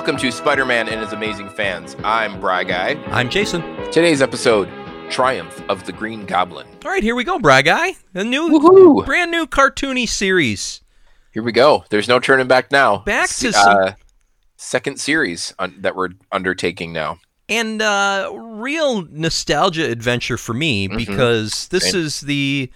Welcome to Spider Man and His Amazing Fans. I'm Bry Guy. I'm Jason. Today's episode Triumph of the Green Goblin. All right, here we go, Bry Guy. A new, Woohoo! brand new cartoony series. Here we go. There's no turning back now. Back to Se- some- uh, second series on, that we're undertaking now. and uh, real nostalgia adventure for me Mhm. because this Same. is the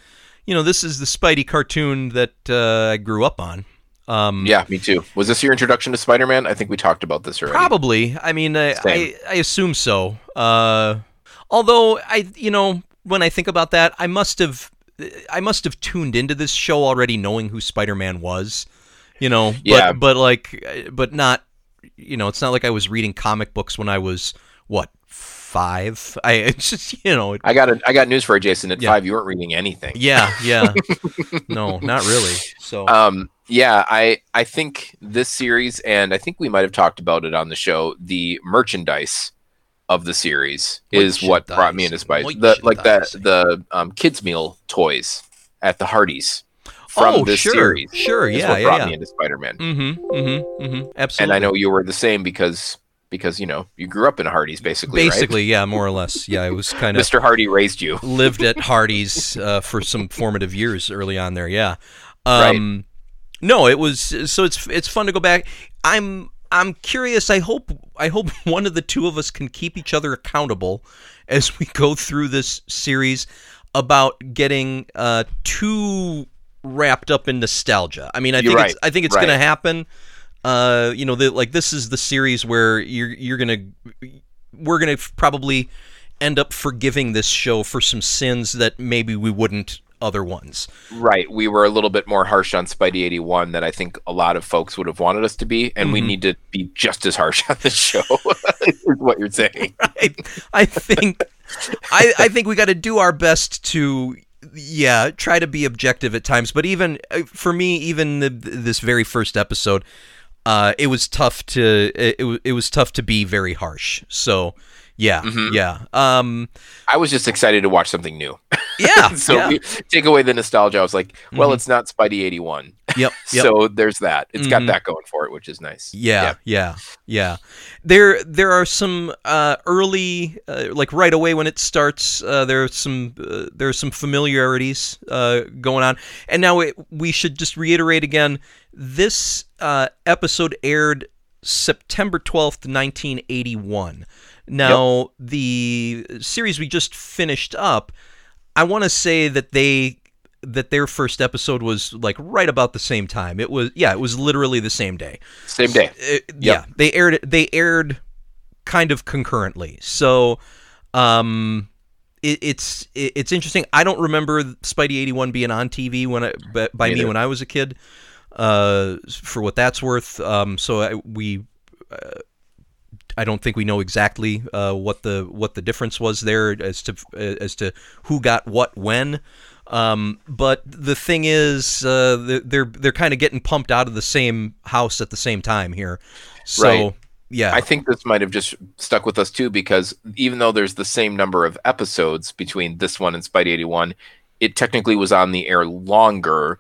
you know this is the Spidey cartoon that uh, I grew up on. Um, Yeah, me too. Was this your introduction to Spider Man? I think we talked about this already. probably. I mean, I, I I assume so. Uh, although I you know when I think about that, I must have I must have tuned into this show already knowing who Spider Man was. You know, but, Yeah. but like, but not. You know, it's not like I was reading comic books when I was what five. I it's just you know I got a, I got news for you, Jason. At Yeah. five, you weren't reading anything. Yeah, yeah. no, not really. So Um, yeah, I I think this series, and I think we might have talked about it on the show. The merchandise of the series is what brought me into Spice. The like that the um, kids meal toys at the Hardee's from oh, this sure, series. sure, yeah, what yeah, brought yeah. me into Spider-Man. Mm-hmm, mm-hmm, mm-hmm. Absolutely. And I know you were the same because because you know you grew up in a Hardee's basically, basically, yeah, more or less. Yeah, I was kind of Mr. Hardy raised you. lived at Hardee's uh, for some formative years early on there. Yeah. Um, No, it was so it's it's fun to go back. I'm I'm curious. I hope I hope one of the two of us can keep each other accountable as we go through this series about getting uh, too wrapped up in nostalgia. I mean, I You're think right, it's I think it's right. going to happen. Uh, you know, the, like this is the series where you're you're gonna we're gonna probably end up forgiving this show for some sins that maybe we wouldn't other ones. Right. We were a little bit more harsh on Spidey 81 than I think a lot of folks would have wanted us to be, and we Mhm. need to be just as harsh on this show, is what you're saying. I, I think I, I think we got to do our best to yeah try to be objective at times but even uh, for me even the, this very first episode uh, it was tough to it, it, it was tough to be very harsh so yeah Mhm. yeah um I was just excited to watch something new. yeah so yeah. we, take away the nostalgia. I was like, well, Mhm. it's not Spidey 81. yep yep So there's that. It's Mhm. got that going for it, which is nice. Yeah, yeah, yeah. There, there are some uh, early, uh, like right away when it starts. Uh, there are some, uh, there are some familiarities uh, going on, and now it, we should just reiterate again. This uh, episode aired September twelfth, nineteen eighty-one. Now the series we just finished up. I want to say that they that their first episode was like right about the same time. It was yeah, it was literally the same day. Same day. Uh, yeah, they aired they aired kind of concurrently. So, um, it, it's it, it's interesting. I don't remember Spidey eighty one being on TV when I by, by me Neither. when I was a kid. Uh, for what that's worth. Um, so I, we. Uh, I don't think we know exactly uh, what the what the difference was there as to as to who got what when. Um, but the thing is, uh, they're they're kind of getting pumped out of the same house at the same time here. So Right. yeah, I think this might have just stuck with us too because even though there's the same number of episodes between this one and Spidey 81, it technically was on the air longer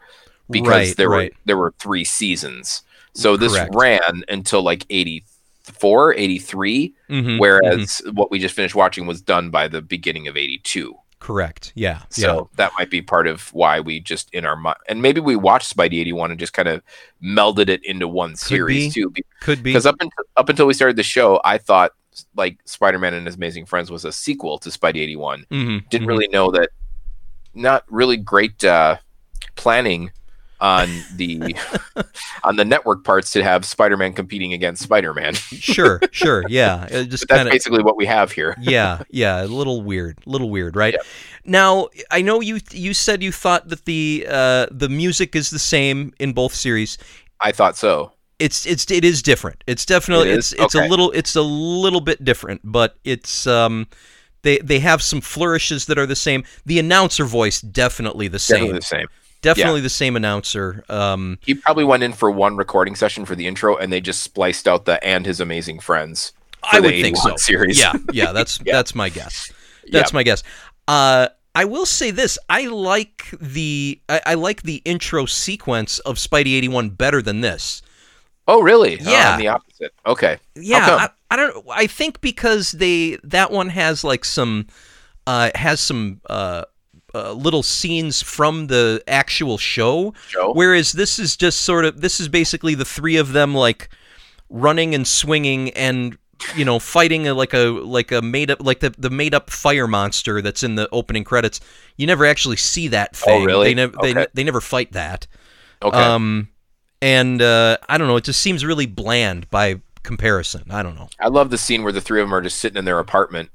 because Right, there right. were there were 3 seasons. So this Correct. ran until like 84, 83, Mhm, whereas what we just finished watching was done by the beginning of 82. correct. Yeah, So that might be part of why we just in our mind, and maybe we watched Spidey 81 and just kind of melded it into one series be. too. could be. Because up until up until we started the show, I thought like Spider-Man and His Amazing Friends was a sequel to Spidey 81. Mhm, Didn't mhm. really know that. Not really great uh, planning on the on the network parts to have Spider-Man competing against Spider-Man. sure, sure. Yeah, it just But that's kind of basically what we have here. yeah, yeah, a little weird, little weird, right? Yep. Now, I know you you said you thought that the uh, the music is the same in both series. I thought so. It's it's it is different. It's definitely It it's it's a little it's a little bit different, but it's um they they have some flourishes that are the same. The announcer voice definitely the same. Definitely the same. Definitely the same announcer. Um, He probably went in for one recording session for the intro, and they just spliced out the and his amazing friends. I would think so. Series. Yeah, yeah, that's Yeah. that's my guess. That's my guess. Uh, I will say this: I like the I, I like the intro sequence of Spidey eighty one better than this. Oh, really? Yeah. Oh, the opposite. Okay. Yeah. I, I, don't. I think because they that one has like some uh, has some uh, uh, little scenes from the actual show, show, whereas this is just sort of this is basically the three of them like running and swinging and you know fighting a, like a like a made up like the the made up fire monster that's in the opening credits. You never actually see that oh, thing. Oh, really? They never okay. they, they never fight that. Okay. Um, and uh, I don't know. It just seems really bland by comparison. I don't know. I love the scene where the three of them are just sitting in their apartment,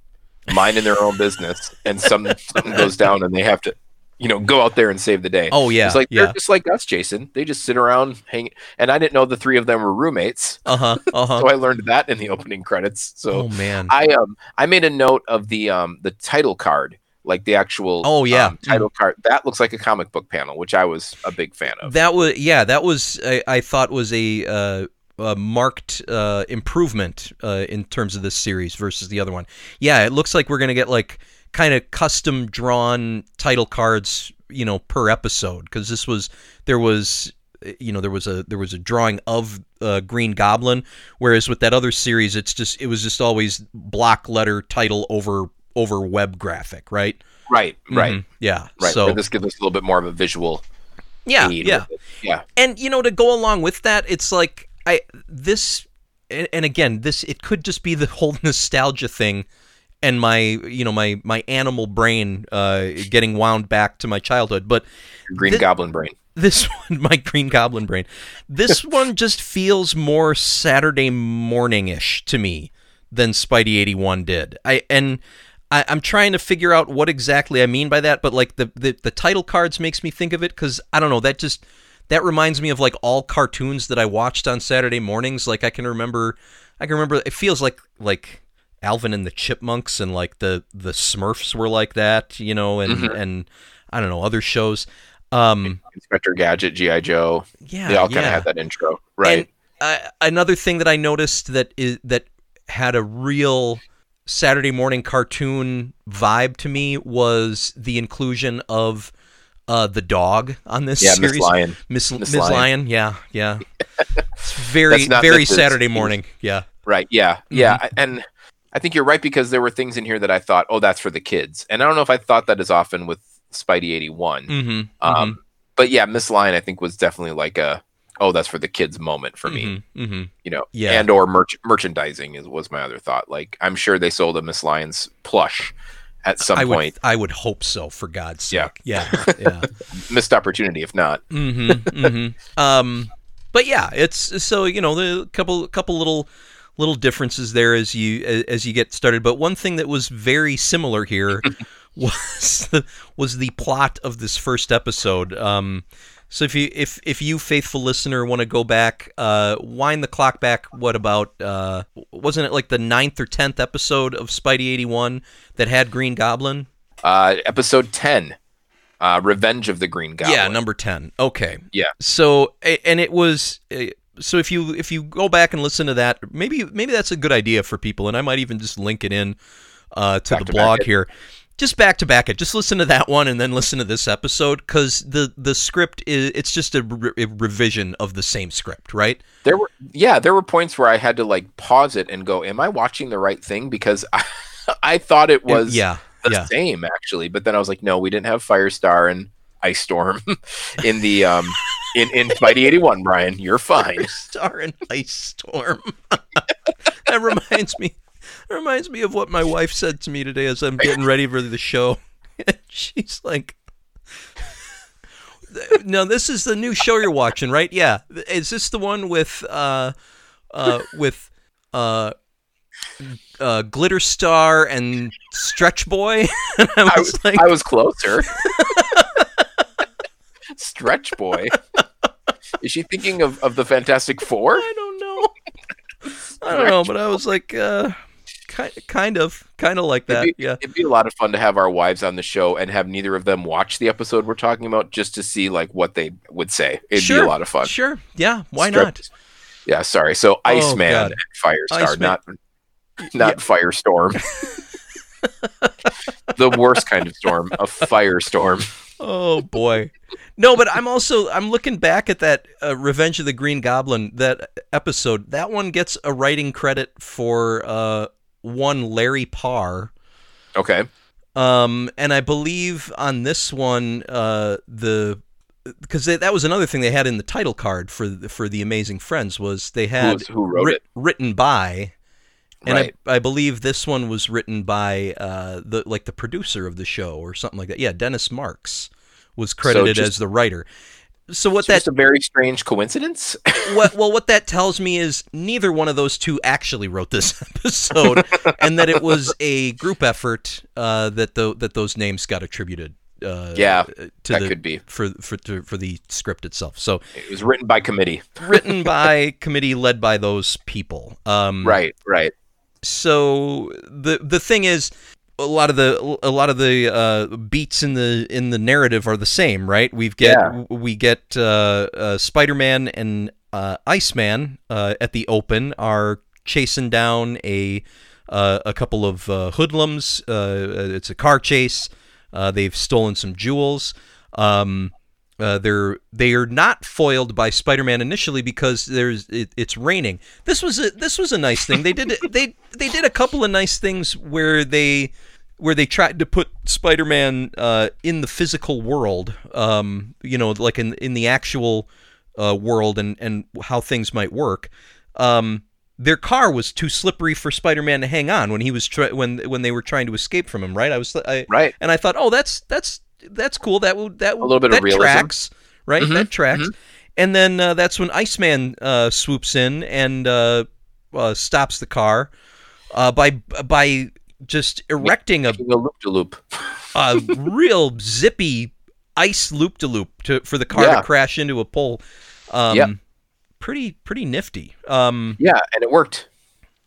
minding their own business, and some something goes down, and they have to, you know, go out there and save the day. Oh yeah, it's like yeah. they're just like us, Jason. They just sit around, hang, and I didn't know the three of them were roommates. Uh huh. Uh huh. so I learned that in the opening credits. So oh man, I um I made a note of the um the title card like the actual oh yeah um, title card that looks like a comic book panel which i was a big fan of that was yeah that was i, I thought was a, uh, a marked uh, improvement uh, in terms of this series versus the other one yeah it looks like we're gonna get like kind of custom drawn title cards you know per episode because this was there was you know there was a there was a drawing of uh, Green Goblin, whereas with that other series, it's just it was just always block letter title over over web graphic, right? Right, right, mm-hmm. yeah. Right. So this gives us a little bit more of a visual. Yeah, yeah, yeah. And you know, to go along with that, it's like I this, and, again, this it could just be the whole nostalgia thing, and my you know my my animal brain uh, getting wound back to my childhood, but Green Goblin brain. This one, my Green Goblin brain. This one just feels more Saturday morning ish to me than Spidey eighty one did. I and I, am trying to figure out what exactly I mean by that, but like the the, the title cards makes me think of it because I don't know that just that reminds me of like all cartoons that I watched on Saturday mornings. Like I can remember, I can remember. It feels like like Alvin and the Chipmunks and like the the Smurfs were like that, you know, and mm-hmm. and I don't know other shows. Um, Inspector Gadget, GI Joe. Yeah, they all kind of yeah. had that intro, right? And, uh, another thing that I noticed that is that had a real Saturday morning cartoon vibe to me was the inclusion of uh, the dog on this yeah, series. Miss Lion. Miss, Miss, Lion. Lion. Yeah, yeah. It's very very Saturday morning. Yeah. Right. Yeah. Mm-hmm. Yeah. And I think you're right because there were things in here that I thought, oh, that's for the kids, and I don't know if I thought that as often with Spidey eighty one. Mm-hmm. Um, mm-hmm. but yeah, Miss Lion I think was definitely like a oh, that's for the kids moment for me. Mm-hmm, mm-hmm. You know, yeah. and or merch- merchandising is was my other thought. Like I'm sure they sold a Miss Lions plush at some I point. Would, I would hope so, for God's sake. Yeah, yeah, yeah. Missed opportunity if not. Mm-hmm, mm-hmm. um, but yeah, it's so you know the couple couple little little differences there as you as you get started. But one thing that was very similar here was the, was the plot of this first episode. Um, so if you if if you faithful listener want to go back, uh, wind the clock back. What about uh, wasn't it like the ninth or tenth episode of Spidey eighty one that had Green Goblin? Uh, episode ten, uh, Revenge of the Green Goblin. Yeah, number ten. Okay. Yeah. So and it was. So if you if you go back and listen to that, maybe maybe that's a good idea for people, and I might even just link it in uh, to back the to blog here just back to back it. Just listen to that one and then listen to this episode because the the script is it's just a, re- a, revision of the same script, right? There were yeah, there were points where I had to like pause it and go, "Am I watching the right thing?" Because I, I thought it was yeah, the yeah. same actually, but then I was like, "No, we didn't have Firestar and Ice Storm in the um in in Spidey eighty one." Brian, you're fine. Star and Ice Storm. that reminds me. It reminds me of what my wife said to me today as I'm getting ready for the show. She's like, "No, this is the new show you're watching, right? Yeah. Is this the one with uh, uh, with uh, uh, Glitter Star and Stretch Boy?" and I was, I was like, I was closer. Stretch Boy. Is she thinking of, of the Fantastic Four? I don't know. I don't know, but I was like, uh, kind, kind of, kind of like that. It'd be, yeah, it'd be a lot of fun to have our wives on the show and have neither of them watch the episode we're talking about just to see like what they would say. It'd sure, be a lot of fun. Sure, yeah, why Strip- not? Yeah, sorry. So Iceman God. and Firestar, Iceman. not not Firestorm. the worst kind of storm, a firestorm. oh boy. No, but I'm also I'm looking back at that uh, Revenge of the Green Goblin that episode. That one gets a writing credit for uh, one Larry Parr. Okay. Um, and I believe on this one, uh, the because that was another thing they had in the title card for for the Amazing Friends was they had who, who wrote it written by, and right. I, I believe this one was written by uh, the like the producer of the show or something like that. Yeah, Dennis Marks was credited so just, as the writer. So what that's a very strange coincidence. what, well, what that tells me is neither one of those two actually wrote this episode, and that it was a group effort uh, that the that those names got attributed. Uh, yeah, to that the, could be for for to, for the script itself. So it was written by committee, written by committee led by those people. Um, right, right. So the the thing is, a lot of the a lot of the uh, beats in the in the narrative are the same, right? We've get yeah. we get uh, uh, Spider-Man and uh, Iceman uh, at the open are chasing down a uh, a couple of hoodlums. it's a car chase. they've stolen some jewels. Um, they're they are not foiled by Spider-Man initially because there's it, it's raining. This was a this was a nice thing. They did they they did a couple of nice things where they where they tried to put Spider-Man uh, in the physical world, um, you know, like in in the actual uh, world and and how things might work. Um, their car was too slippery for Spider-Man to hang on when he was when when they were trying to escape from him. Right? I was I, right, and I thought, oh, that's that's that's cool. That will that a little bit that of realism. tracks, right? Mm-hmm. That tracks. Mm-hmm. And then uh, that's when Iceman uh, swoops in and uh, uh stops the car uh, by by just erecting a, a loop to loop, a real zippy ice loop to loop to for the car yeah. to crash into a pole. Um, yep. Pretty pretty nifty. Um, yeah, and it worked.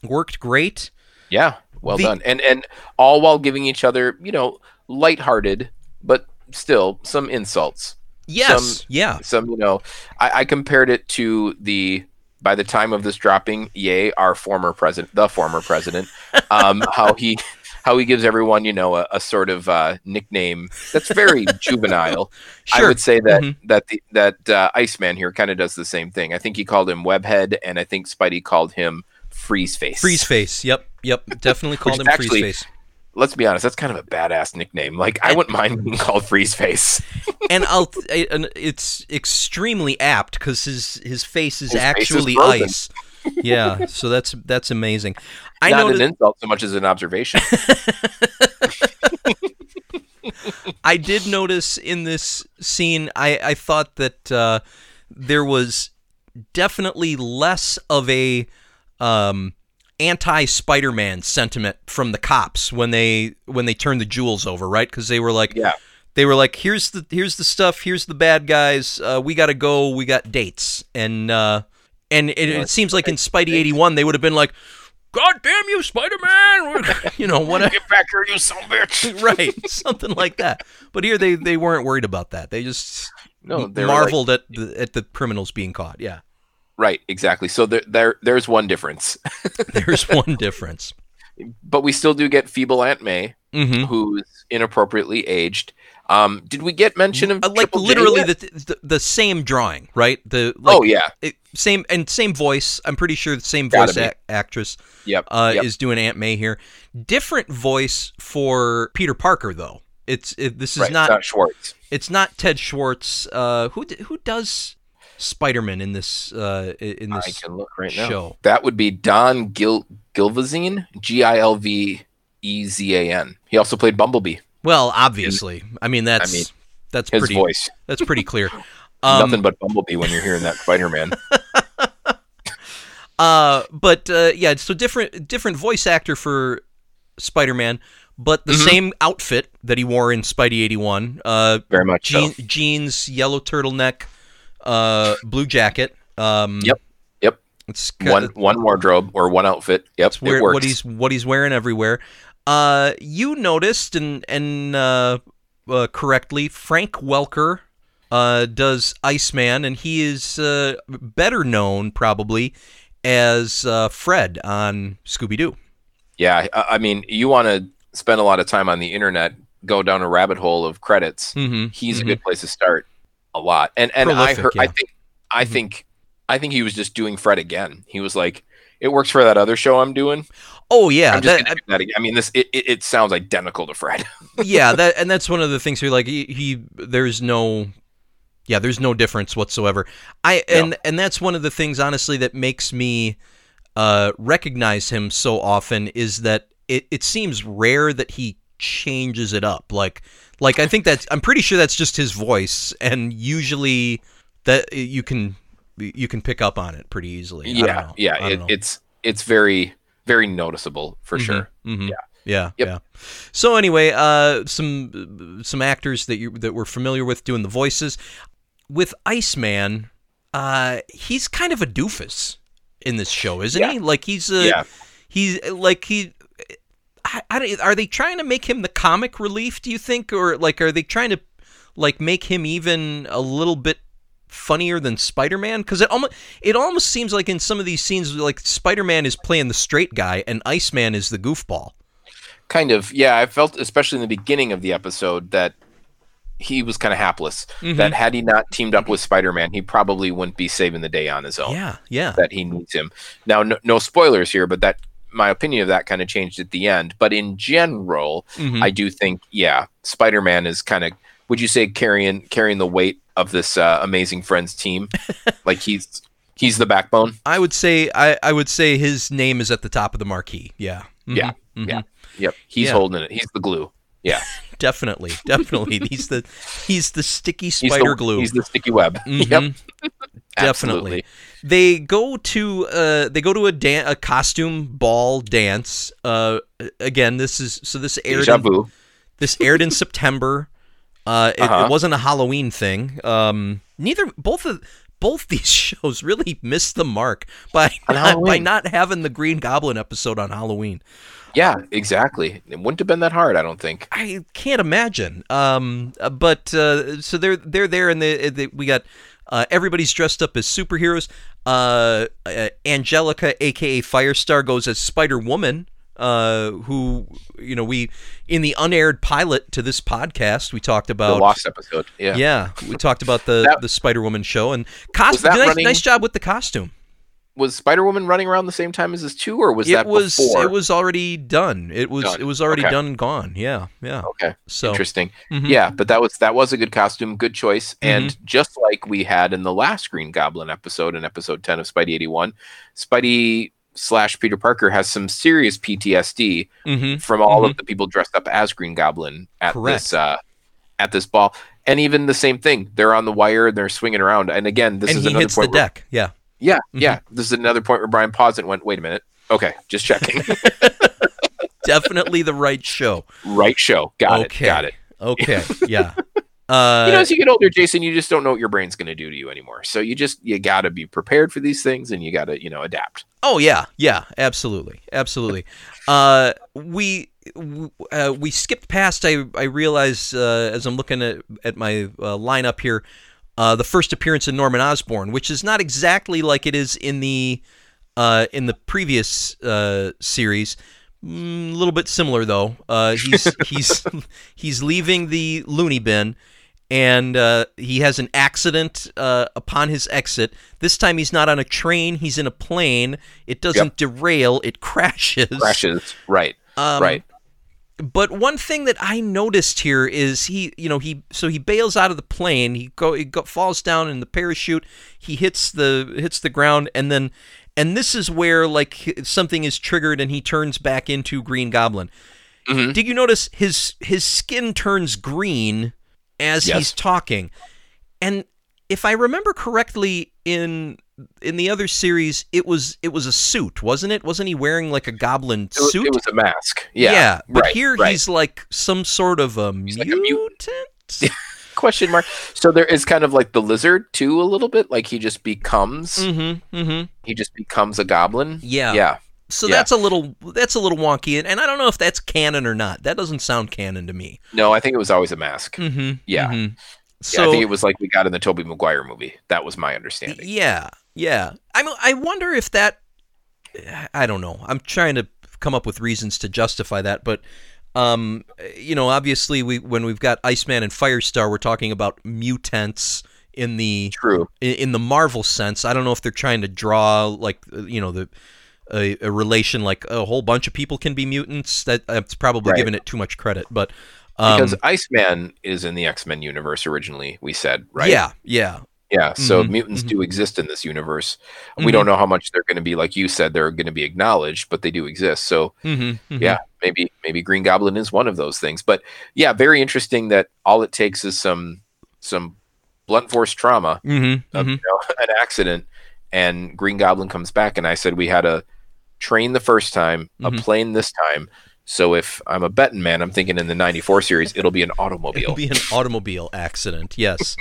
Worked great. Yeah, well the, done. And and all while giving each other, you know, lighthearted, but still some insults. Yes. Some, yeah. Some, you know, I, I compared it to the by the time of this dropping, yay, our former president, the former president, um, how he how he gives everyone, you know, a, a sort of uh, nickname that's very juvenile. Sure. I would say that mm-hmm. that the, that uh, Iceman here kind of does the same thing. I think he called him Webhead, and I think Spidey called him Freeze Face. Freeze Face. Yep. Yep. Definitely called him actually, Freeze Face let's be honest, that's kind of a badass nickname. Like I wouldn't mind being called Freeze Face. and I'll, and it's extremely apt because his his face is his actually face is ice. yeah, so that's that's amazing. I Not noticed... an insult so much as an observation. I did notice in this scene, I, I thought that uh, there was definitely less of a um, anti Spider-Man sentiment from the cops when they when they turned the jewels over, right? Because they were like, yeah. They were like, "Here's the here's the stuff. Here's the bad guys. Uh, we got to go. We got dates." And uh, and it, it seems like in Spidey eighty one they would have been like, "God damn you, Spider Man!" you know, what? Get back here, you son bitch! right, something like that. But here they they weren't worried about that. They just no, they marveled like, at the at the criminals being caught. Yeah. Right, exactly. So there, there there's one difference. there's one difference. But we still do get feeble Aunt May, mm-hmm. who's inappropriately aged. Um, did we get mention of uh, like Triple literally the, the, the same drawing, right? The like, oh yeah, it, same and same voice. I'm pretty sure the same voice a- actress. Yep, uh, yep. is doing Aunt May here. Different voice for Peter Parker though. It's it, this is right, not, not, Schwartz. It's not Ted Schwartz. Uh, who who does Spider-Man in this uh, in this I can look right show. Now. That would be Dan Gil Gilvezan, G I L V E Z A N. He also played Bumblebee. Well, obviously. I mean that's I mean, that's his pretty, voice. That's pretty clear. Um, Nothing but Bumblebee when you're hearing that Spider-Man. uh, but uh, yeah, so different different voice actor for Spider-Man, but the mm-hmm. same outfit that he wore in Spidey 81. Uh, Very much je- so. Jeans, yellow turtleneck, uh, blue jacket. Um, yep. Yep. It's one one wardrobe or one outfit. Yep. It's weird, what he's what he's wearing everywhere. Uh, you noticed and and uh, uh, correctly, Frank Welker uh, does Iceman, and he is uh, better known probably as uh, Fred on Scooby Doo. Yeah, I mean, you want to spend a lot of time on the internet go down a rabbit hole of credits, Mm-hmm. he's a good place to start. A lot, and and Prolific, I heard, I think, I Mhm. think, I think he was just doing Fred again. He was like, "It works for that other show I'm doing. Oh yeah, I'm just that, do that again." I mean, this it, it, it sounds identical to Fred. yeah, that and that's one of the things where like he, he there's no yeah, there's no difference whatsoever. I No. and and that's one of the things honestly that makes me uh recognize him so often is that it it seems rare that he changes it up. Like like I think that's I'm pretty sure that's just his voice and usually that you can you can pick up on it pretty easily. I don't yeah, know. yeah, it, it's it's very very noticeable for sure. Mhm. Yeah. Yeah. Yep. Yeah. So anyway, uh, some some actors that you that we're familiar with doing the voices. With Iceman, uh, he's kind of a doofus in this show, isn't Yeah. he? Like he's a Yeah. he's like he. I, I are they trying to make him the comic relief? Do you think, or like are they trying to like make him even a little bit funnier than Spider-Man? Because it almost it almost seems like in some of these scenes, like Spider-Man is playing the straight guy and Iceman is the goofball. Kind of, yeah. I felt, especially in the beginning of the episode, that he was kind of hapless. Mhm. That had he not teamed up with Spider-Man, he probably wouldn't be saving the day on his own. Yeah, yeah. That he needs him. Now, no, no spoilers here, but that my opinion of that kind of changed at the end. But in general, Mhm. I do think, yeah, Spider-Man is kind of. Would you say carrying carrying the weight of this uh, Amazing Friends team? like he's he's the backbone. I would say I, I would say his name is at the top of the marquee. Yeah. Mhm. Yeah, Mhm. yeah. Yep, he's Yeah. holding it. He's the glue. Yeah, Definitely. Definitely. he's the he's the sticky he's spider the, glue. He's the sticky web. Mhm. Yep, Definitely. They go to uh they go to a dan- a costume ball dance. Uh again, this is so this aired in, this aired in September. Uh, it, Uh-huh. it wasn't a Halloween thing. Um, neither both of both these shows really missed the mark by not, by not having the Green Goblin episode on Halloween. Yeah, exactly. It wouldn't have been that hard, I don't think. I can't imagine. Um, uh, but uh, so they're they're there, and they, they, we got uh, everybody's dressed up as superheroes. Uh, uh, Angelica, aka Firestar, goes as Spider Woman. Uh, who you know we in the unaired pilot to this podcast we talked The about lost episode. Yeah. yeah we talked about the That- the Spider Woman show and costume nice, running- nice job with the costume Was Spider Woman running around the same time as this too, or was it that was before? it was already done it was Done. it was already Okay. done and gone yeah yeah okay. so Interesting. mhm. Yeah, but that was that was a good costume, good choice, Mm-hmm. and just like we had in the last Green Goblin episode, in episode ten of Spidey eighty one, Spidey slash Peter Parker has some serious PTSD hmm from all of the people dressed up as Green Goblin at Correct. this uh, at this ball, and even the same thing. They're on the wire and they're swinging around. And again, this and is he another hits the point. Where, deck yeah yeah, Mm-hmm. yeah. This is another point where Brian paused and went, "Wait a minute." Okay, just checking. definitely the right show. right show. Got Okay. it. Got it. Okay, yeah. Uh, you know, as you get older, Jason, you just don't know what your brain's going to do to you anymore. So you just you got to be prepared for these things, and you got to you know adapt. oh yeah, yeah, absolutely, absolutely. Uh, we uh, we skipped past. I I realize uh, as I'm looking at at my uh, lineup here, uh, the first appearance of Norman Osborn, which is not exactly like it is in the uh, in the previous uh, series. Mm, A little bit similar though. Uh, he's he's he's leaving the loony bin, and uh, he has an accident uh, upon his exit. This time he's not on a train; he's in a plane. It doesn't derail; it crashes. Crashes. Right. Um, right. But one thing that I noticed here is he, you know, he so he bails out of the plane. He go, he go, falls down in the parachute. He hits the hits the ground, and then, and this is where like something is triggered, and he turns back into Green Goblin. Mhm. Did you notice his his skin turns green as Yes. he's talking? And if I remember correctly, in in the other series, it was it was a suit, wasn't it? Wasn't he wearing like a goblin It was, suit? it was a mask. Yeah. but right, here right. he's like some sort of a like a mutant. mutant. question mark. So there is kind of like the lizard too, a little bit. Like he just becomes mm-hmm. Mm-hmm. he just becomes a goblin. Yeah. Yeah. So Yeah. that's a little that's a little wonky, and, and I don't know if that's canon or not. That doesn't sound canon to me. No, I think it was always a mask. Mm-hmm. Yeah. Mm-hmm. Yeah, So I think it was like we got in the Tobey Maguire movie. That was my understanding. Yeah, yeah. I mean, I wonder if that. I don't know. I'm trying to come up with reasons to justify that, but Um, you know, obviously, we when we've got Iceman and Firestar, we're talking about mutants in the True. in, in the Marvel sense. I don't know if they're trying to draw like you know the a, a relation like a whole bunch of people can be mutants. That that's probably Right. giving it too much credit, but um, Because Iceman is in the X Men universe originally, we said, right? yeah, yeah, Yeah. So Mhm, mutants mhm. do exist in this universe. We don't know how much they're going to be, like you said, they're going to be acknowledged, but they do exist. So hmm yeah, maybe maybe Green Goblin is one of those things. But yeah, very interesting that all it takes is some some blunt force trauma, hmm of, you know, an accident, and Green Goblin comes back. And I said we had a train the first time, Mhm. a plane this time. So if I'm a betting man, I'm thinking in the '94 series it'll be an automobile. It'll be an automobile accident. Yes,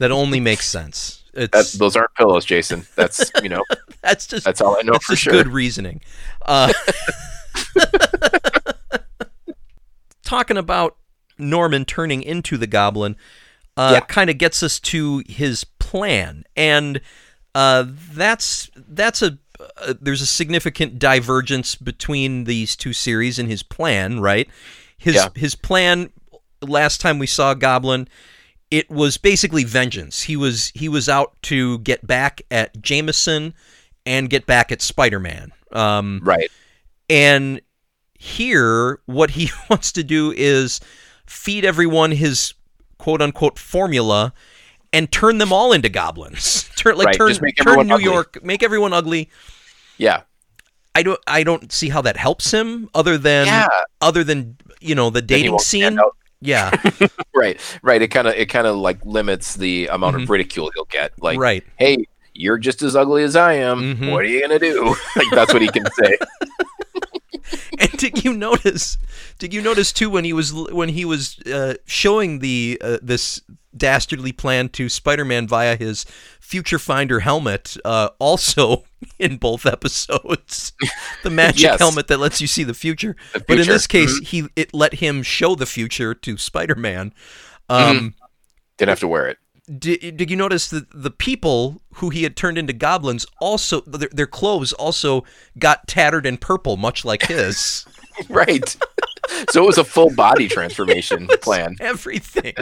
that only makes sense. That, those aren't pillows, Jason. That's you know that's just that's all I know that's for sure. good reasoning. Uh, talking about Norman turning into the Goblin, uh, Yeah. kind of gets us to his plan, and uh, that's that's a uh, there's a significant divergence between these two series and his plan, right? His Yeah. his plan last time we saw Goblin, it was basically vengeance. He was he was out to get back at Jameson and get back at Spider-Man. Um, Right. and here, what he wants to do is feed everyone his quote unquote formula and turn them all into goblins. turn like Right, turn, turn New ugly. York, make everyone ugly. Yeah. I don't I don't see how that helps him other than yeah. other than, you know, the dating scene. Yeah, Right. Right. It kind of it kind of like limits the amount Mhm. of ridicule he'll get. Like, right. hey, you're just as ugly as I am. Mhm. What are you gonna do? like that's what he can say. And did you notice? Did you notice too when he was when he was uh, showing the uh, this dastardly plan to Spider-Man via his Future Finder helmet? Uh, also in both episodes, the magic Yes. helmet that lets you see the future. The But in this case, Mhm. he it let him show the future to Spider-Man. Um, didn't have to wear it. did, did you notice that the people who he had turned into goblins also their, their clothes also got tattered and purple, much like his? Right. so it was a full body transformation plan. Everything.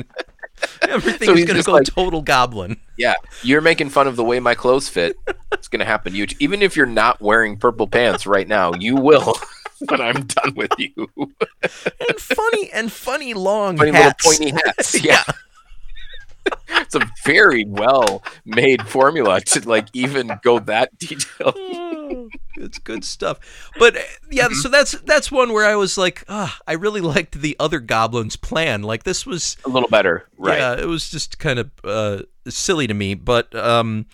Everything So is going to go like- total goblin. Yeah. You're making fun of the way my clothes fit. It's gonna happen to you. Even if you're not wearing purple pants right now, you will. when I'm done with you. And funny and funny long Funny hats. little pointy hats. Yeah. It's a very well made formula to like even go that detailed. Oh, it's good stuff. But yeah, so that's that's one where I was like, ah, I really liked the other goblins' plan. Like this was A little better. Right. Yeah, it was just kind of uh, silly to me, but um,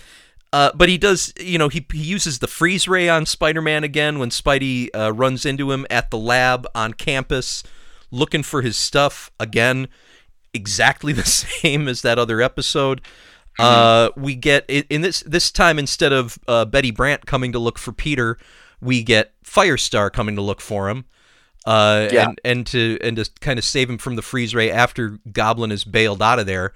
uh, but he does, you know, he he uses the freeze ray on Spider-Man again when Spidey uh, runs into him at the lab on campus, looking for his stuff again, exactly the same as that other episode. Uh, we get in in this this time instead of uh, Betty Brant coming to look for Peter, we get Firestar coming to look for him. Uh, Yeah. and, and to and to kind of save him from the freeze ray after Goblin is bailed out of there.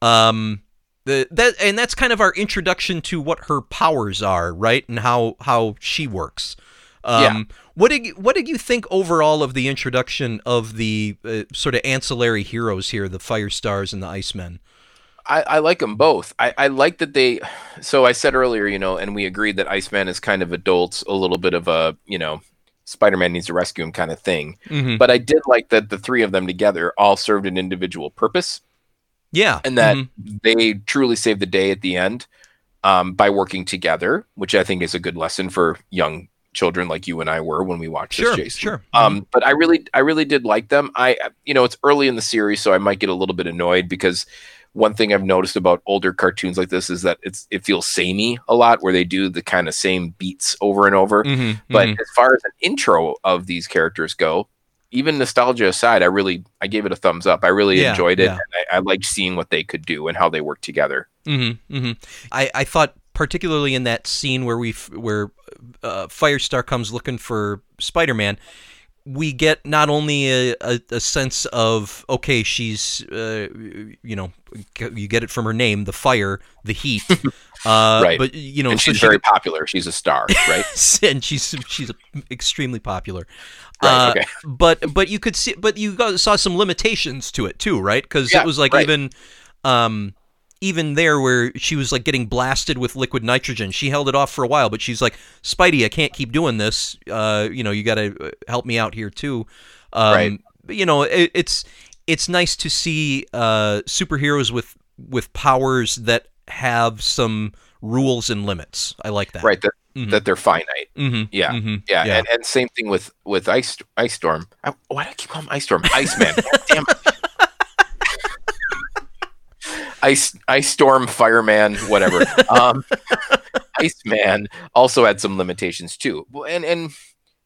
Um, the that and that's kind of our introduction to what her powers are, right, and how how she works. Um, Yeah. What did you, what did you think overall of the introduction of the uh, sort of ancillary heroes here, the Firestars and the Icemen? I, I like them both. I, I like that they. So I said earlier, you know, and we agreed that Iceman is kind of adults, a little bit of a, you know, Spider-Man needs to rescue him kind of thing. Mm-hmm. But I did like that the three of them together all served an individual purpose, Yeah, and that Mhm. they truly saved the day at the end um, by working together, which I think is a good lesson for young children like you and I were when we watched Sure, this. Jason. sure. Um, but I really, I really did like them. I, you know, it's early in the series, so I might get a little bit annoyed because one thing I've noticed about older cartoons like this is that it's it feels samey a lot, where they do the kind of same beats over and over. Mhm, But mhm. as far as an intro of these characters go, even nostalgia aside, I really I gave it a thumbs up. I really Yeah, enjoyed it. yeah. And I, I liked seeing what they could do and how they work together. Mm-hmm, mm-hmm. I, I thought particularly in that scene where we where uh, Firestar comes looking for Spider-Man, we get not only a, a, a sense of okay, she's uh, you know you get it from her name, the fire, the heat, uh, Right. But you know, and so she's she- very popular. She's a star, right? and she's she's extremely popular. Right, Uh, okay. But but you could see, but you saw some limitations to it too, right? Because Yeah, it was like right. even, um, even there where she was like getting blasted with liquid nitrogen, she held it off for a while, but she's like, Spidey, I can't keep doing this. Uh, you know, you got to help me out here too. Um, Right. but, You know, it, it's it's nice to see uh, superheroes with with powers that have some rules and limits. I like that. right. That Mhm. that they're finite. Mm-hmm. Yeah. Mm-hmm. Yeah, Yeah. And, and same thing with with ice ice storm. I, why do I keep calling him ice storm? Iceman. Damn it. Ice ice storm, fireman, whatever. Um, Iceman also had some limitations too, and and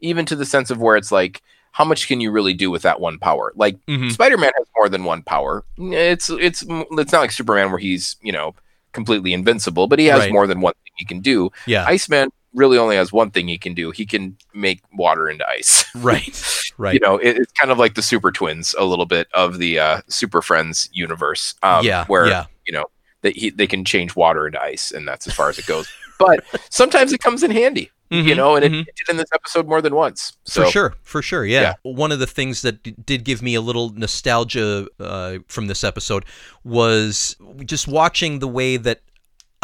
even to the sense of where it's like, how much can you really do with that one power? Like Mhm. Spider-Man has more than one power. It's it's it's not like Superman where he's you know completely invincible, but he has Right. more than one thing he can do. Yeah. Iceman really only has one thing he can do. He can make water into ice. right. Right. You know, it, it's kind of like the Super Twins a little bit of the uh, Super Friends universe. Um, yeah. where yeah. you know they he, they can change water into ice, and that's as far as it goes. But sometimes it comes in handy, you Mhm, know, and it, mhm. it did in this episode more than once. So for sure, for sure, yeah. Yeah. One of the things that d- did give me a little nostalgia uh, from this episode was just watching the way that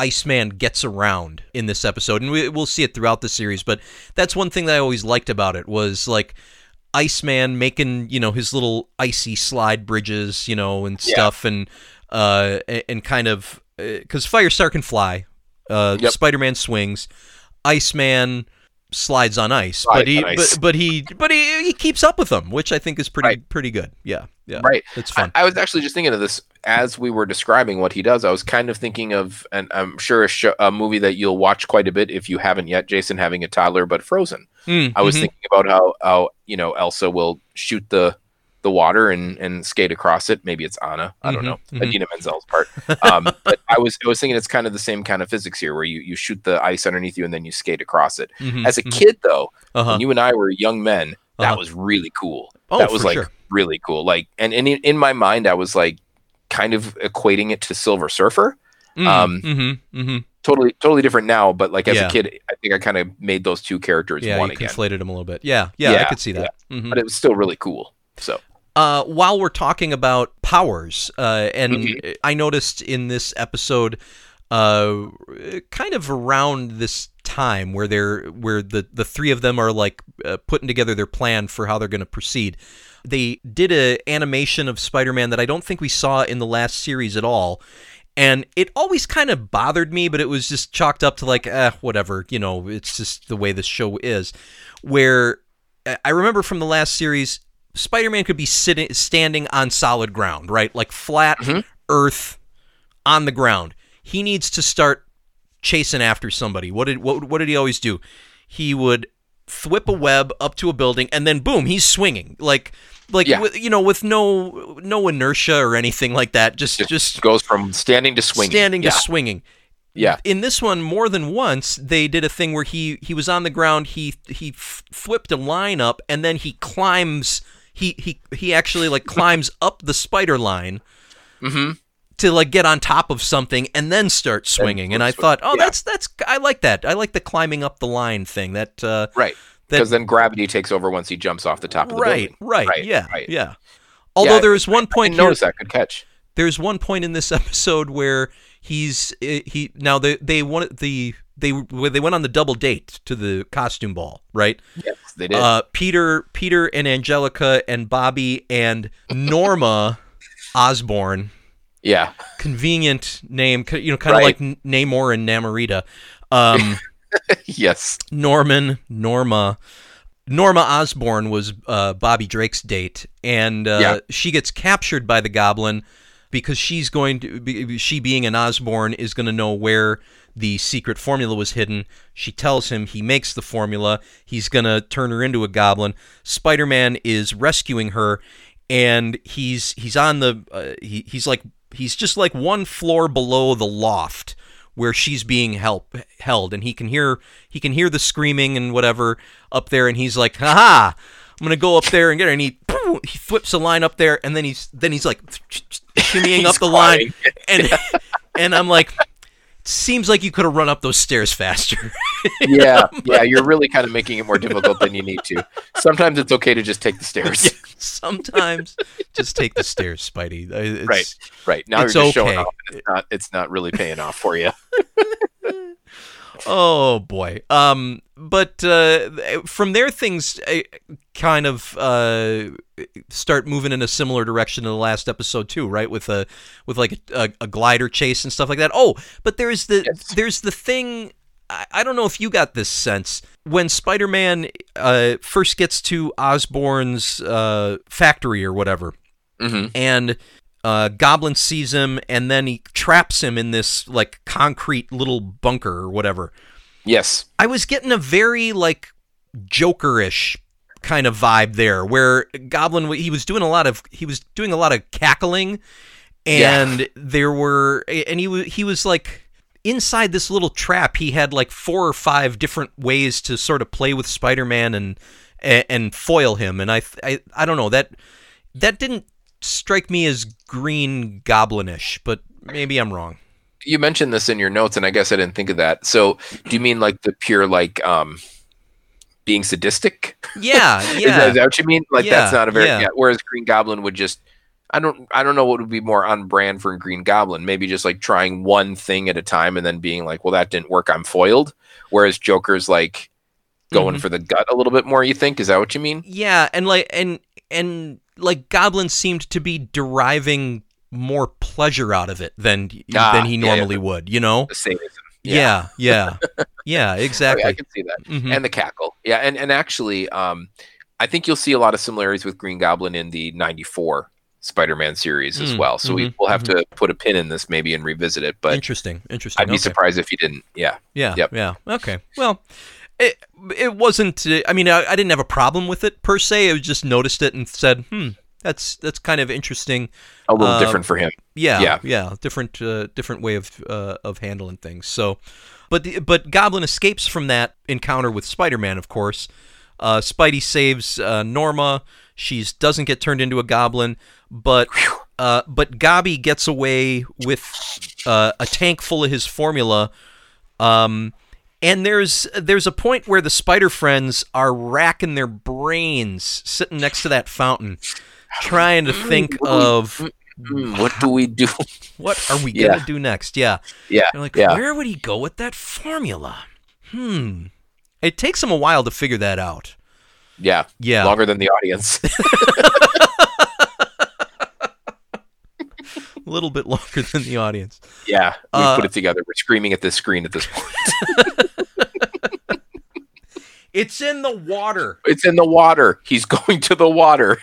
Iceman gets around in this episode, and we, we'll see it throughout the series. But that's one thing that I always liked about it was like Iceman making you know his little icy slide bridges, you know, and Yeah. stuff, and uh, and kind of because Firestar can fly, uh, Yep. Spider-Man swings, Iceman slides on ice, Slides but he ice. but but he but he, he keeps up with them, which I think is pretty Right. pretty good. Yeah, yeah, right. It's fun. I was actually just thinking of this as we were describing what he does. I was kind of thinking of, and I'm sure a, show, a movie that you'll watch quite a bit if you haven't yet, Jason, having a toddler, but Frozen. Mm, I was mhm. thinking about how how you know Elsa will shoot the the water and and skate across it. Maybe it's Anna. I don't Mhm, know. mhm. Idina Menzel's part. Um, but I was I was thinking it's kind of the same kind of physics here, where you you shoot the ice underneath you and then you skate across it. Mhm, As a mhm. kid, though, uh-huh. when you and I were young men, that Uh-huh. was really cool. Oh, that was like sure. really cool. Like, and, and in, in my mind, I was like kind of equating it to Silver Surfer. Mhm, um. Totally, totally different now. But like as Yeah. a kid, I think I kind of made those two characters yeah, one you again. conflated them a little bit. Yeah, yeah, I could see that. Mhm. But it was still really cool. So Uh, while we're talking about powers, uh, and Mhm. I noticed in this episode, uh, kind of around this time where they're where the the three of them are like uh, putting together their plan for how they're going to proceed. They did a animation of Spider-Man that I don't think we saw in the last series at all. And it always kind of bothered me, but it was just chalked up to like, eh, whatever, you know, it's just the way the show is. Where I remember from the last series, Spider-Man could be sitting, standing on solid ground, right? Like flat Mhm. earth on the ground. He needs to start chasing after somebody. What did what, what did he always do? He would thwip a web up to a building and then boom, he's swinging. Like like Yeah. with, you know with no no inertia or anything like that. Just just, just goes from standing to swinging. standing yeah. to swinging. yeah. In this one, more than once, they did a thing where he he was on the ground. He he f- flipped a line up, and then he climbs. He he he actually like climbs up the spider line hmm to like get on top of something and then start swinging. And I swing. thought, oh, Yeah. that's that's I like that. I like the climbing up the line thing. That uh, Right. Because then gravity takes over once he jumps off the top of the right, building. right, Right, yeah, right. yeah. Although Yeah, there is one I point didn't here. notice that. Good catch. there's one point in this episode where he's eh, he now they they wanted the they they went on the double date to the costume ball, right? Yes, they did. Uh, Peter Peter and Angelica and Bobby and Norma Osborne, yeah. convenient name, you know, kind of Right. like Namor and Namorita. Um, yes. Norman, Norma. Norma Osborne was uh, Bobby Drake's date, and uh, Yeah. she gets captured by the Goblin because she's going to, be, she being an Osborne, is going to know where the secret formula was hidden. She tells him he makes the formula. He's going to turn her into a Goblin. Spider-Man is rescuing her, and he's he's on the uh, he, he's like he's just like one floor below the loft where she's being help held and he can hear he can hear the screaming and whatever up there and he's like haha I'm gonna go up there and get her. And he he flips a line up there, and then he's then he's like shimmying up the line, and and I'm like, seems like you could have run up those stairs faster. yeah, yeah, you're really kind of making it more difficult than you need to. Sometimes it's okay to just take the stairs. Yeah, sometimes just take the stairs, Spidey. It's, right, right. Now you're just okay. showing off. It's not. It's not really paying off for you. oh boy. Um, but uh, from there, things uh, kind of uh, start moving in a similar direction in the last episode too, right? With a with like a, a, a glider chase and stuff like that. Oh, but there's the yes. there's the thing. I, I don't know if you got this sense when Spider-Man uh, first gets to Osborn's uh, factory or whatever, mm-hmm. and uh, Goblin sees him and then he traps him in this like concrete little bunker or whatever. Yes. I was getting a very like Jokerish kind of vibe there where Goblin he was doing a lot of he was doing a lot of cackling and yeah. there were and he was he was like inside this little trap he had like four or five different ways to sort of play with Spider-Man and and, and foil him and I, I I don't know that that didn't strike me as green goblinish but maybe I'm wrong you mentioned this in your notes, and I guess I didn't think of that. So, do you mean like the pure like um being sadistic? Yeah, yeah. is, that, is, that what you mean? Like yeah, that's not a very yeah. yeah. Whereas Green Goblin would just I don't I don't know what would be more on brand for Green Goblin. Maybe just like trying one thing at a time and then being like, well, that didn't work. I'm foiled. Whereas Joker's like going mm-hmm. for the gut a little bit more. You think is that what you mean? Yeah, and like and and like Goblin seemed to be deriving more pleasure out of it than ah, than he normally yeah, would. You know. Yeah, yeah, yeah, yeah exactly. I can see that, mm-hmm. and the cackle. Yeah, and and actually, um, I think you'll see a lot of similarities with Green Goblin in the '94 Spider-Man series mm, as well. So mm-hmm, we will have mm-hmm. to put a pin in this maybe and revisit it. But interesting, interesting. I'd be okay. surprised if you didn't. Yeah. Yeah. Yep. Yeah. Okay. Well. It, it wasn't. I mean, I, I didn't have a problem with it per se. I just noticed it and said, "Hmm, that's that's kind of interesting. A little uh, different for him. Yeah, yeah, yeah. Different, uh, different way of uh, of handling things. So, but the, but Goblin escapes from that encounter with Spider-Man. Of course, uh, Spidey saves uh, Norma. She doesn't get turned into a goblin, but uh, but Gobby gets away with a tank full of his formula. Um, and there's there's a point where the Spider Friends are racking their brains sitting next to that fountain trying to think of what do we do? What are we gonna do next? Yeah, yeah. They're like, yeah. where would he go with that formula? Hmm. It takes him a while to figure that out. Yeah, yeah. Longer than the audience. a little bit longer than the audience. Yeah, we uh, put it together. We're screaming at this screen at this point. it's in the water. It's in the water. He's going to the water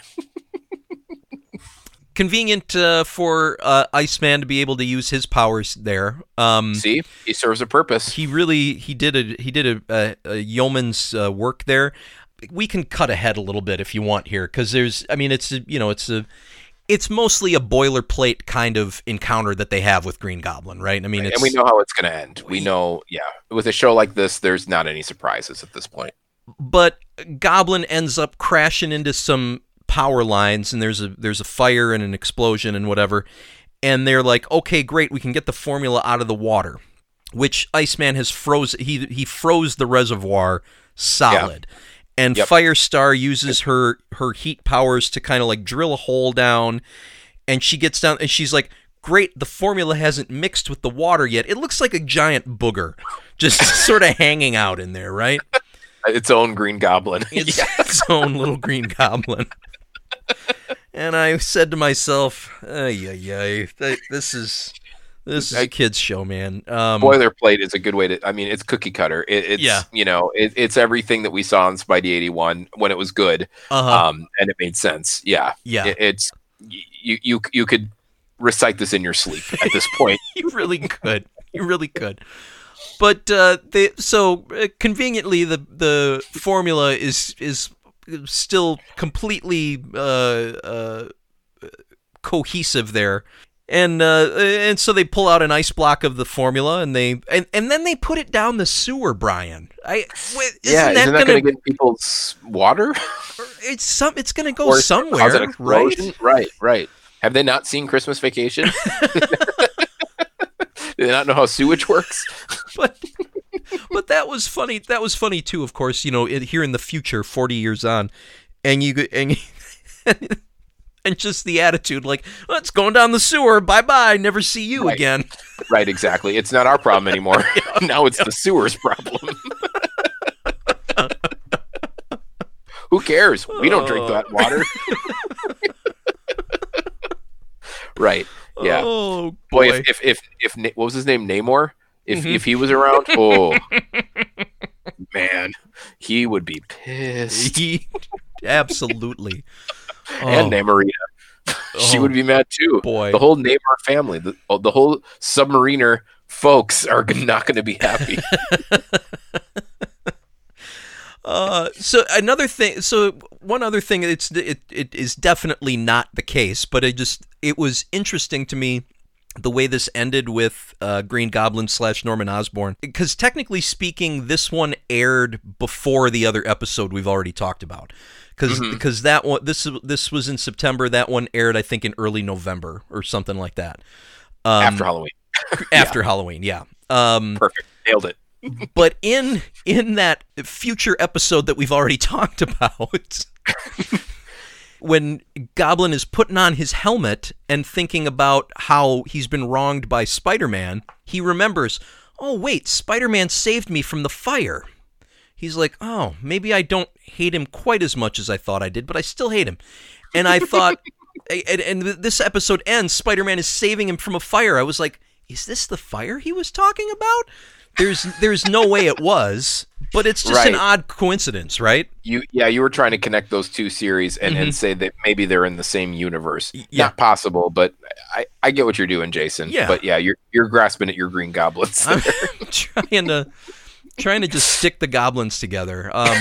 convenient uh, for uh, Iceman to be able to use his powers there. Um, See, he serves a purpose. He really he did a he did a, a, a yeoman's uh, work there. We can cut ahead a little bit if you want here, because there's I mean it's a, you know it's a it's mostly a boilerplate kind of encounter that they have with Green Goblin, right? I mean, right. and we know how it's going to end. We know, yeah, with a show like this, there's not any surprises at this point. But Goblin ends up crashing into some power lines and there's a there's a fire and an explosion and whatever. And they're like okay great we can get the formula out of the water which Iceman has froze he he froze the reservoir solid. Yeah. and yep. Firestar uses her her heat powers to kind of like drill a hole down and she gets down and she's like great the formula hasn't mixed with the water yet. It looks like a giant booger just sort of hanging out in there right? Its own green goblin. It's its own little green goblin and I said to myself, "Ay, ay, ay, this is." This is a kids show, man. Um, Boilerplate is a good way to. I mean, it's cookie cutter. It, it's yeah. you know, it, it's everything that we saw in Spidey eighty one when it was good, uh-huh. um, and it made sense. Yeah, yeah. It, it's you you you could recite this in your sleep at this point. you really could. You really could. But uh, they so uh, conveniently the the formula is is still completely uh, uh, cohesive there. And uh, and so they pull out an ice block of the formula, and they and, and then they put it down the sewer, Brian. I isn't yeah, that isn't that going to get people's water? it's some. It's going to go Or somewhere, right? Right, right. Have they not seen Christmas Vacation? Do they not know how sewage works? but but that was funny. That was funny too. Of course, you know, it, here in the future, forty years on, and you and and just the attitude, like, well, it's going down the sewer. Bye bye. Never see you Right. again. Right, exactly. It's not our problem anymore. now it's the sewer's problem. Who cares? We don't drink that oh. water. right. Yeah. Oh Boy, boy. if if if, if what was his name, Namor? If Mhm. if he was around, oh man, he would be pissed. He- absolutely. And Oh, Namorita, she oh, would be mad too. boy. The whole Namor family, the the whole submariner folks are not going to be happy. Uh, so another thing, so one other thing, it's it, it is definitely not the case, but it just it was interesting to me the way this ended with uh, Green Goblin slash Norman Osborn, because technically speaking, this one aired before the other episode we've already talked about, because Mhm. because that one this this was in September, that one aired I think in early November or something like that. Um, After Halloween, after Halloween, yeah. Um, perfect, nailed it. but in in that future episode that we've already talked about when goblin is putting on his helmet and thinking about how he's been wronged by spider-man he remembers oh wait spider-man saved me from the fire. He's like oh maybe i don't hate him quite as much as i thought i did but i still hate him. And i thought and, and this episode ends spider-man is saving him from a fire. I was like is this the fire he was talking about there's there's no way it was but it's just an odd coincidence right You yeah, you were trying to connect those two series and, and say that maybe they're in the same universe. Mm-hmm. yeah. Not possible, but I, I get what you're doing, Jason. Yeah. But yeah, you're you're grasping at your green goblins. i'm trying to trying to just stick the goblins together um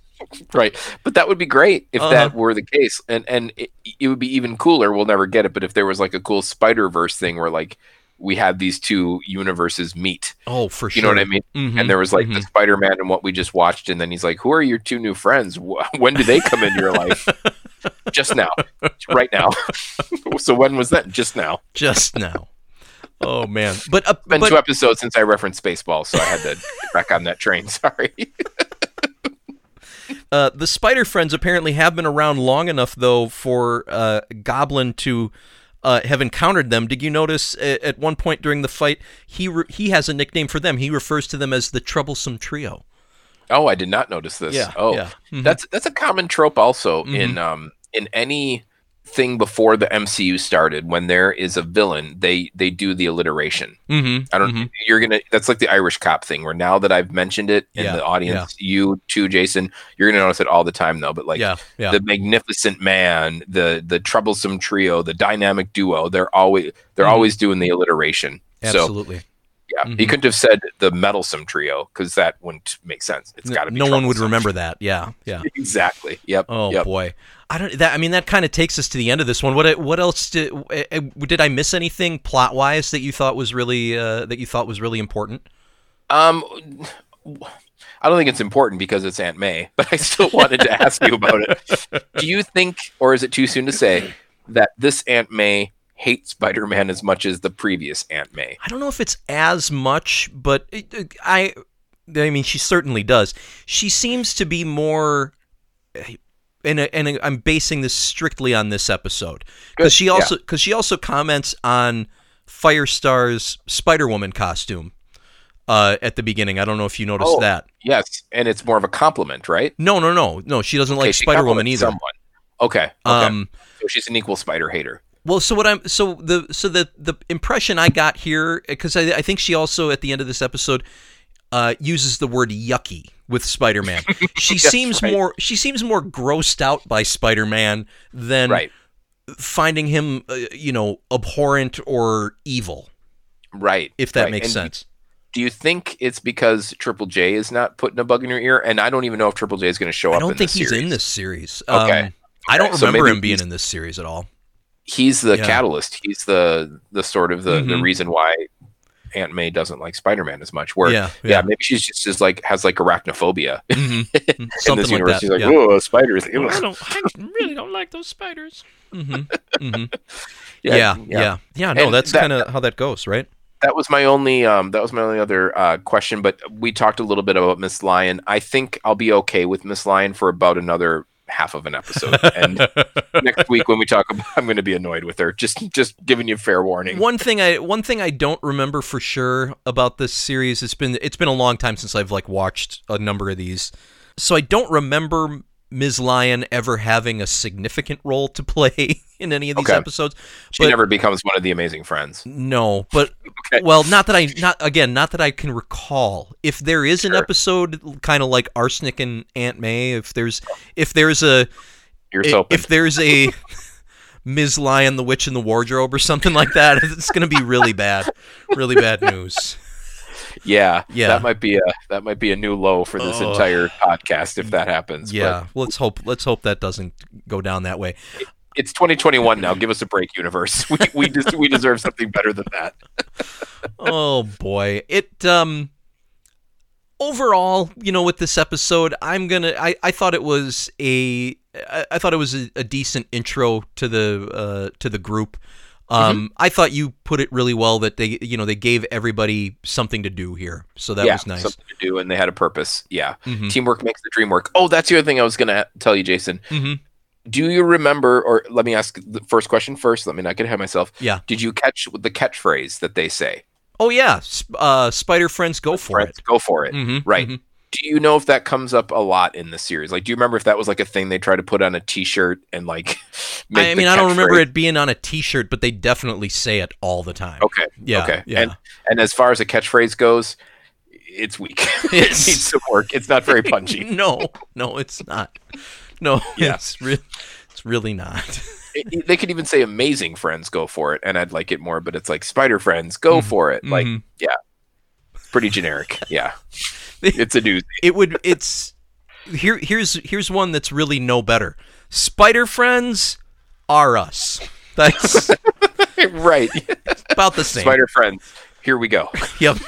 right. But that would be great if Uh-huh. that were the case. And and it, it would be even cooler. We'll never get it, but if there was like a cool Spider Verse thing where like we had these two universes meet. oh for You sure You know what I mean? Mhm, And there was like the mhm. Spider Man and what we just watched, and then he's like, "Who are your two new friends? When do they come into your life? Just now, right now. so when was that? Just now. just now oh man but uh, Been but two episodes since I referenced Baseball, so I had to back on that train. Sorry. Uh, the Spider Friends apparently have been around long enough, though, for uh, Goblin to uh, have encountered them. Did you notice a- at one point during the fight, he re- he has a nickname for them. He refers to them as the Troublesome Trio. Oh, I did not notice this. Yeah, Oh, yeah. Mhm. that's that's a common trope also Mm-hmm. in um in any thing before the MCU started. When there is a villain, they they do the alliteration. Mm-hmm. I don't. You're gonna. That's like the Irish cop thing. Where now that I've mentioned it in Yeah, the audience, you too, Jason, you're gonna notice it all the time though. But like yeah, yeah. the magnificent man, the the troublesome trio, the dynamic duo, they're always they're Mhm. always doing the alliteration. So Yeah, he Mhm. couldn't have said the meddlesome trio because that wouldn't make sense. It's got to be no one would remember that. Yeah, yeah. exactly. Yep. Oh yep. boy, I don't. That I mean, that kind of takes us to the end of this one. What what else did uh, uh, did I miss anything plot wise that you thought was really uh, that you thought was really important? Um, I don't think it's important because it's Aunt May, but I still wanted to ask you about it. Do you think, or is it too soon to say, that this Aunt May hates Spider-Man as much as the previous Aunt May? I don't know if it's as much, but it, it- I I mean she certainly does. She seems to be more and and I'm basing this strictly on this episode cuz she also cuz she also comments on Firestar's Spider-Woman costume uh, at the beginning. I don't know if you noticed Oh. that. Yes, and it's more of a compliment, right? No, no, no. No, she doesn't Okay, like Spider-Woman either. Someone. Okay. okay. Um so she's an equal spider hater. Well, so what I'm so the so the the impression I got here because I, I think she also at the end of this episode uh, uses the word yucky with Spider-Man. She seems right. more she seems more grossed out by Spider-Man than Right. finding him uh, you know abhorrent or evil. Right. If that right. makes And sense. Do you think it's because Triple J is not putting a bug in your ear? And I don't even know if Triple J is going to show up. I don't in think he's series. in this series. Okay. Um, I don't Okay, so remember him being in this series at all. He's the Yeah. catalyst. He's the the sort of the, the Mhm. reason why Aunt May doesn't like Spider-Man as much. Where Yeah, yeah, yeah. maybe she's just is like has like arachnophobia Mhm. in Something this like universe. that. She's like, yeah. oh, spiders. I don't. I really don't like those spiders. hmm hmm Yeah, Yeah, yeah, yeah. No, And that's that- kind of how that goes, right? that was my only um that was my only other uh question but we talked a little bit about miss lion i think i'll be okay with miss lion for about another half of an episode and next week when we talk about i'm going to be annoyed with her just just giving you fair warning one thing I one thing I don't remember for sure about this series. It's been it's been a long time since I've like watched a number of these, so I don't remember Ms. Lion ever having a significant role to play in any of these Okay. episodes. she but- never becomes one of the amazing friends No, but Okay. well, not that I not again, not that I can recall. If there is an episode kind of like Arsenic and Aunt May, if there's if there's a you're i- if there's a Ms. Lion, the Witch in the Wardrobe, or something like that, it's going to be really bad, really bad news. Yeah Yeah. that might be a that might be a new low for this Oh. entire podcast if that happens but Yeah, let's hope let's hope that doesn't go down that way. it's 2021 now give us a break universe we we, des- we deserve something better than that oh boy it um overall you know with this episode i'm gonna i, I thought it was a I, I thought it was a, a decent intro to the uh to the group um i thought you put it really well that they you know they gave everybody something to do here so that yeah, was nice something to do, and they had a purpose. Yeah, Mhm. teamwork makes the dream work. Oh, that's the other thing I was going to tell you, Jason. Mhm. Do you remember, or let me ask the first question first. Let me not get ahead of myself. Yeah. Did you catch the catchphrase that they say? oh yeah uh spider friends go for Friends, it Go for it. Mhm, Right. Do you know if that comes up a lot in the series? Like, do you remember if that was like a thing they tried to put on a T-shirt and like? Make I mean, I don't remember it being on a T-shirt, but they definitely say it all the time. Okay. Yeah. okay. Yeah. And and as far as a catchphrase goes, it's weak. it needs some work. It's not very punchy. no, no, it's not. No, Yeah. it's re- it's really not. It- they could even say amazing friends go for it and i'd like it more but it's like spider friends go Mhm. for it like Mhm. yeah pretty generic yeah it's a doozy It would. It's here. Here's here's one that's really no better. Spider friends are us. That's right about the same. spider friends here we go Yep.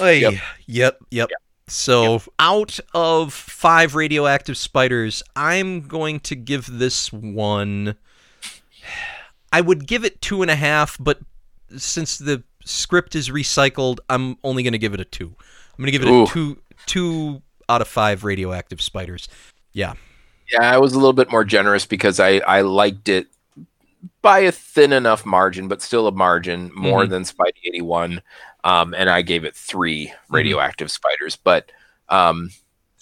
Oy, Yep. yep. Yep. So, out of five radioactive spiders, I'm going to give this one. I would give it two and a half, but since the script is recycled, I'm only going to give it a two. I'm going to give it Ooh. a two, two out of five radioactive spiders. Yeah. yeah i was a little bit more generous because i i liked it by a thin enough margin but still a margin more Mhm. than spidey 81 um and i gave it three Mm-hmm. radioactive spiders but um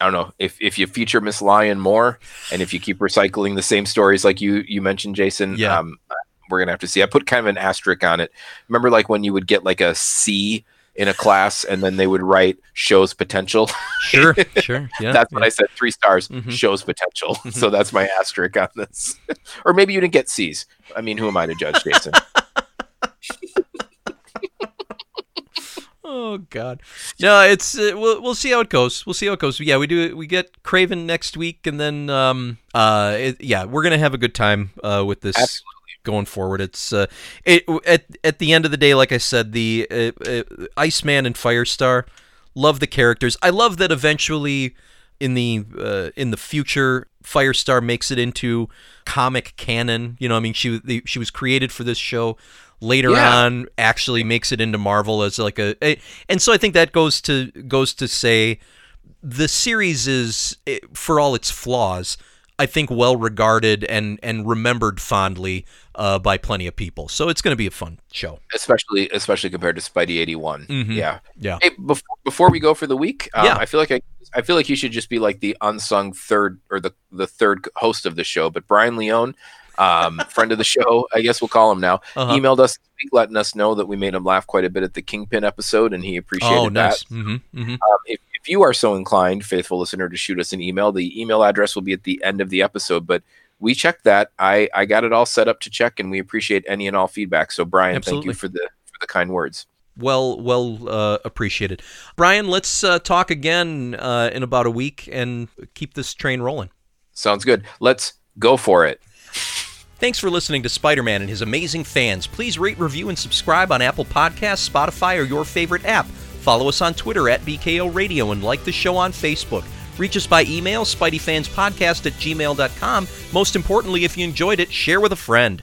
I don't know if, if you feature Miss Lion more, and if you keep recycling the same stories like you you mentioned, Jason. Yeah. Um, we're gonna have to see. I put kind of an asterisk on it. Remember, like when you would get like a C in a class, and then they would write shows potential. Sure. sure. Yeah. that's what I said. Three stars Mhm. shows potential. So that's my asterisk on this. or maybe you didn't get C's. I mean, who am I to judge, Jason? Oh God, no! It's uh, we'll we'll see how it goes. We'll see how it goes. Yeah, we do. We get Kraven next week, and then um uh it, yeah, we're gonna have a good time uh with this Absolutely. Going forward. It's uh it at at the end of the day, like I said, the uh, uh, Iceman and Firestar, love the characters. I love that eventually in the uh, in the future Firestar makes it into comic canon. You know, I mean, she the, she was created for this show. Later Yeah. on, actually makes it into Marvel as like a, a, and so I think that goes to goes to say the series is for all its flaws. I think well regarded and and remembered fondly uh, by plenty of people. So it's going to be a fun show. especially especially compared to Spidey 81. Mhm. Yeah. Yeah. Hey, before, before we go for the week, um, Yeah. I feel like I, I feel like you should just be like the unsung third or the the third host of the show. But Brian Leone, um, friend of the show, I guess we'll call him now, Uh-huh. emailed us this week letting us know that we made him laugh quite a bit at the Kingpin episode, and he appreciated Oh, that. nice. hmm hmm Um, if, if you are so inclined, faithful listener, to shoot us an email, the email address will be at the end of the episode. But we checked that. I I got it all set up to check, and we appreciate any and all feedback. So Brian, thank you for the for the kind words. Well, well uh, appreciated, Brian. Let's uh, talk again uh, in about a week and keep this train rolling. Sounds good. Let's go for it. Thanks for listening to Spider Man and his amazing fans. Please rate, review, and subscribe on Apple Podcasts, Spotify, or your favorite app. Follow us on Twitter at BKO Radio and like the show on Facebook. Reach us by email, SpideyFansPodcast at gmail.com. Most importantly, if you enjoyed it, share with a friend.